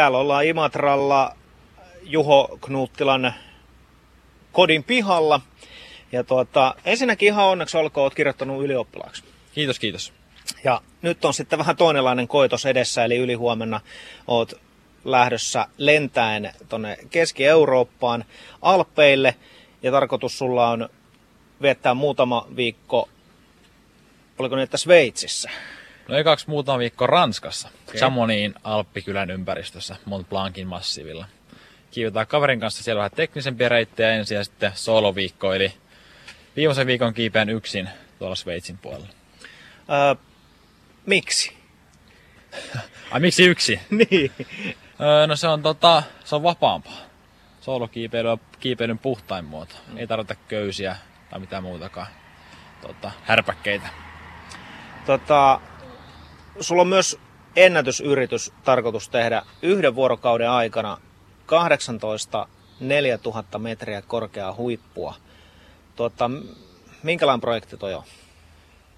Täällä ollaan Imatralla Juho Knuttilan kodin pihalla. Ja tuota, ensinnäkin ihan onneksi olkoon, olet kirjoittanut ylioppilaaksi. Kiitos, kiitos. Ja nyt on sitten vähän toinenlainen koitos edessä, eli ylihuomenna oot lähdössä lentäen tuonne Keski-Eurooppaan, Alpeille. Ja tarkoitus sulla on viettää muutama viikko, oliko ne, että Sveitsissä? No ekaksi muutama viikko Ranskassa, okay. Chamonixin Alppikylän ympäristössä, Mont Blancin massivilla. Kiivetään kaverin kanssa siellä vähän teknisempiä reittejä ensin ja sitten soloviikko, eli viimeisen viikon kiipeän yksin tuolla Sveitsin puolella. Öö, miksi? Ai miksi yksi? niin. Öö, no se on, tota, se on vapaampaa. Soolokiipeily on kiipeilyn puhtain muoto. Mm. Ei tarvita köysiä tai mitään muutakaan tota, härpäkkeitä. Tota, sulla on myös ennätysyritys tarkoitus tehdä yhden vuorokauden aikana 18 4000 metriä korkeaa huippua. Tota, minkälainen projekti toi on?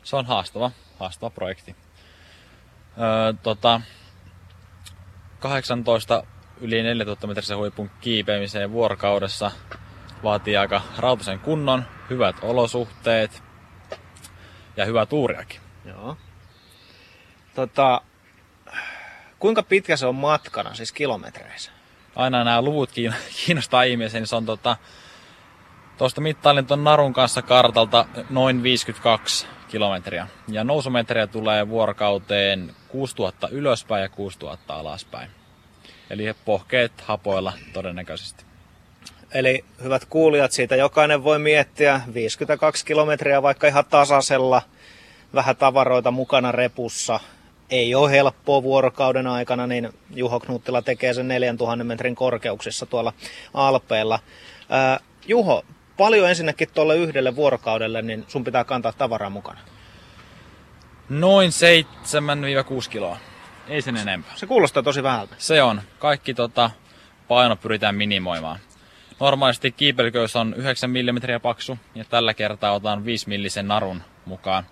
Se on haastava, haastava projekti. Öö, tota, 18 yli 4000 metrisen huipun kiipeämiseen vuorokaudessa vaatii aika rautaisen kunnon, hyvät olosuhteet ja hyvää tuuriakin. Joo. Tota, kuinka pitkä se on matkana, siis kilometreissä? Aina nämä luvut kiinnostaa ihmisiä, niin se on tota, tuosta mittailin tuon narun kanssa kartalta noin 52 kilometriä. Ja nousumetriä tulee vuorokauteen 6000 ylöspäin ja 6000 alaspäin. Eli pohkeet hapoilla todennäköisesti. Eli hyvät kuulijat, siitä jokainen voi miettiä 52 kilometriä vaikka ihan tasaisella, vähän tavaroita mukana repussa. Ei ole helppoa vuorokauden aikana, niin Juho Knuttila tekee sen 4000 metrin korkeuksissa tuolla Alpeilla. Ää, Juho, paljon ensinnäkin tuolle yhdelle vuorokaudelle, niin sun pitää kantaa tavaraa mukana? Noin 7-6 kiloa. Ei sen enempää. Se kuulostaa tosi vähältä. Se on. Kaikki tota, paino pyritään minimoimaan. Normaalisti kiipeilyköys on 9 mm paksu ja tällä kertaa otan 5 millisen narun mukaan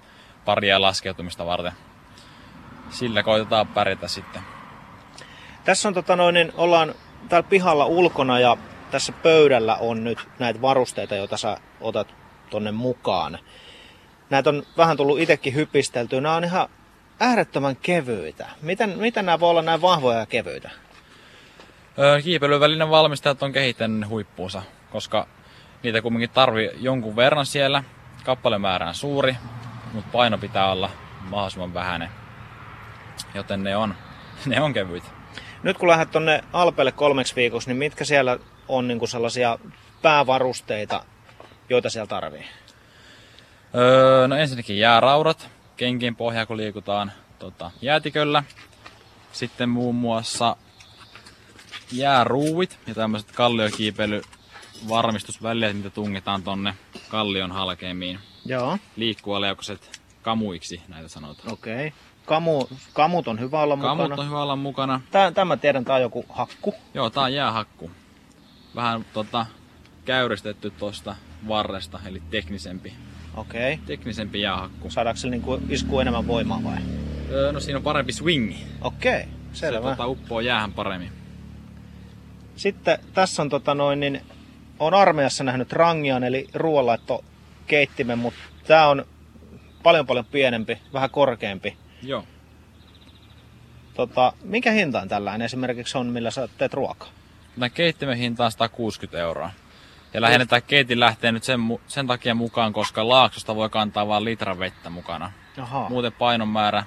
paria laskeutumista varten. Sillä koitetaan pärjätä sitten. Tässä on tota noin, niin ollaan täällä pihalla ulkona ja tässä pöydällä on nyt näitä varusteita, joita sä otat tonne mukaan. Näitä on vähän tullut itsekin hypisteltyä. Nämä on ihan äärettömän kevyitä. Miten, miten nämä voi olla näin vahvoja ja kevyitä? Kiipeilyvälinen valmistajat on kehittänyt huippuunsa, koska niitä kumminkin tarvii jonkun verran siellä. Kappalemäärä suuri, mutta paino pitää olla mahdollisimman vähäinen. Joten ne on, ne on kevyitä. Nyt kun lähdet tuonne Alpeelle kolmeksi viikoksi, niin mitkä siellä on niin kuin sellaisia päävarusteita, joita siellä tarvii? Öö, no ensinnäkin jääraudat, kenkien pohja kun liikutaan tota, jäätiköllä. Sitten muun muassa jääruuvit ja tämmöiset kalliokiipeily varmistusvälineet, mitä tungetaan tonne kallion halkeamiin. Joo. Liikkuvaleukoset kamuiksi, näitä sanotaan. Okei. Okay. Kamu, kamut on hyvä olla kamut mukana. on hyvä olla mukana. Tää, tämä tiedän, tää on joku hakku. Joo, tää on jäähakku. Vähän tota, käyristetty tuosta varresta, eli teknisempi. Okei. Okay. Teknisempi jäähakku. Saadaanko se niinku isku enemmän voimaa vai? Öö, no siinä on parempi swingi. Okei, okay. selvä. Se tota, uppoo jäähän paremmin. Sitten tässä on tota noin, niin on armeijassa nähnyt rangian, eli ruoanlaitto keittimen, mutta tämä on paljon paljon pienempi, vähän korkeampi. Joo. Tota, minkä hintaan tällainen esimerkiksi on, millä sä teet ruokaa? Tämä keittimen hinta on 160 euroa. Ja lähinnä tämä keitin lähtee nyt sen, sen takia mukaan, koska laaksosta voi kantaa vain litran vettä mukana. Aha. Muuten painon määrä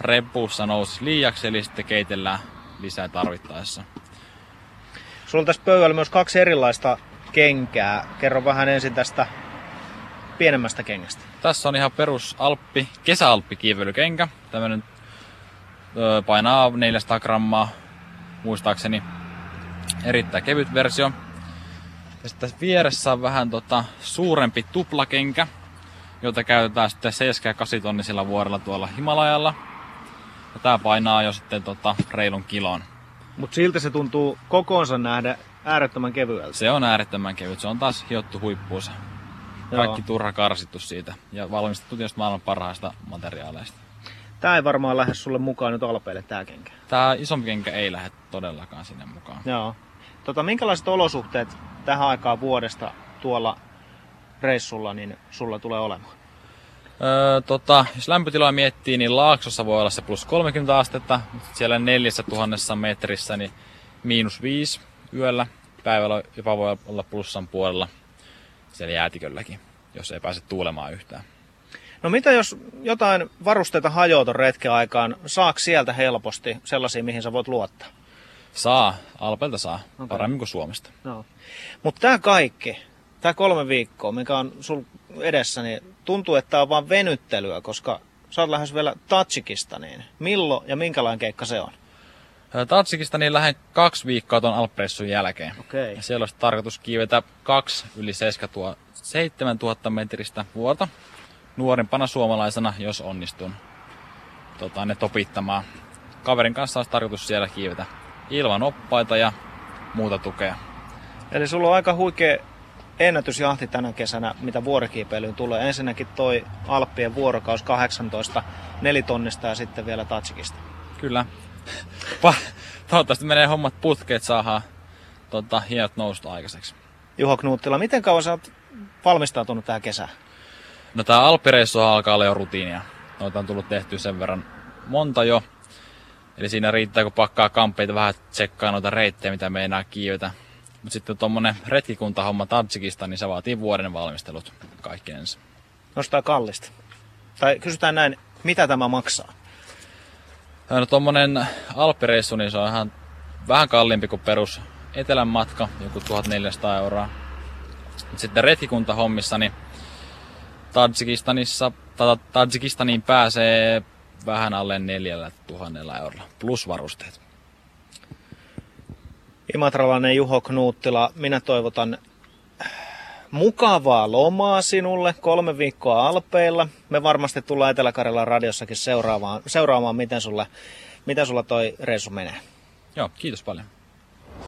repussa nousi liiaksi, eli sitten keitellään lisää tarvittaessa. Sulla on tässä pöydällä myös kaksi erilaista kenkää. Kerro vähän ensin tästä pienemmästä kengästä. Tässä on ihan perus alppi, kesäalppi kiivelykenkä. Tämmönen öö, painaa 400 grammaa, muistaakseni. Erittäin kevyt versio. Ja sitten tässä vieressä on vähän tota, suurempi tuplakenkä, jota käytetään sitten 7 ja 8 tonnisilla vuorella tuolla Himalajalla. Ja tää painaa jo sitten tota, reilun kilon. Mutta silti se tuntuu kokoonsa nähdä äärettömän kevyeltä. Se on äärettömän kevyt. Se on taas hiottu huippuunsa. Kaikki turha karsittu siitä. Ja valmistettu tietysti maailman parhaista materiaaleista. Tää ei varmaan lähde sulle mukaan nyt alpeille tää kenkä. Tää isompi kenkä ei lähde todellakaan sinne mukaan. Joo. Tota, minkälaiset olosuhteet tähän aikaan vuodesta tuolla reissulla niin sulla tulee olemaan? Öö, tota, jos lämpötilaa miettii, niin Laaksossa voi olla se plus 30 astetta, mutta siellä 4000 metrissä niin miinus 5 yöllä. Päivällä jopa voi olla plussan puolella siellä jäätikölläkin, jos ei pääse tuulemaan yhtään. No mitä jos jotain varusteita hajoaa retken aikaan, saako sieltä helposti sellaisia, mihin sä voit luottaa? Saa, Alpelta saa, okay. paremmin kuin Suomesta. No. Mutta tämä kaikki, tämä kolme viikkoa, mikä on sul edessä, niin tuntuu, että tämä on vaan venyttelyä, koska sä oot lähes vielä Tatsikistaniin. Milloin ja minkälainen keikka se on? Tatsikista niin lähden kaksi viikkoa ton Alppressun jälkeen. Okei. Ja siellä olisi tarkoitus kiivetä kaksi yli 7000 metristä vuorta nuorimpana suomalaisena, jos onnistun tota, ne topittamaan. Kaverin kanssa olisi tarkoitus siellä kiivetä ilman oppaita ja muuta tukea. Eli sulla on aika huikea ennätysjahti tänä kesänä, mitä vuorikiipeilyyn tulee. Ensinnäkin toi Alppien vuorokaus 18 nelitonnista ja sitten vielä Tatsikista. Kyllä. Toivottavasti menee hommat putkeen, että saadaan tota, hienot nousta aikaiseksi. Juho Knuuttila, miten kauan sä oot valmistautunut tähän kesään? No tää Alppireissu alkaa olla jo rutiinia. Noita on tullut tehty sen verran monta jo. Eli siinä riittää, kun pakkaa kamppeita vähän tsekkaa noita reittejä, mitä meinaa kiivetä. Mutta sitten tuommoinen retkikuntahomma Tadsikista, niin se vaatii vuoden valmistelut kaikkinensa. Nostaa kallista. Tai kysytään näin, mitä tämä maksaa? No tuommoinen Alppireissu, niin se on ihan vähän kalliimpi kuin perus etelän matka, joku 1400 euroa. Sitten retkikuntahommissa, niin Tadzikistanissa, ta- Tadjikistaniin pääsee vähän alle 4000 eurolla, plus varusteet. Imatralainen Juho Knuuttila, minä toivotan mukavaa lomaa sinulle, kolme viikkoa Alpeilla. Me varmasti tullaan Etelä-Karjalan radiossakin seuraamaan, seuraamaan miten, sulle, miten sulla toi reissu menee. Joo, kiitos paljon.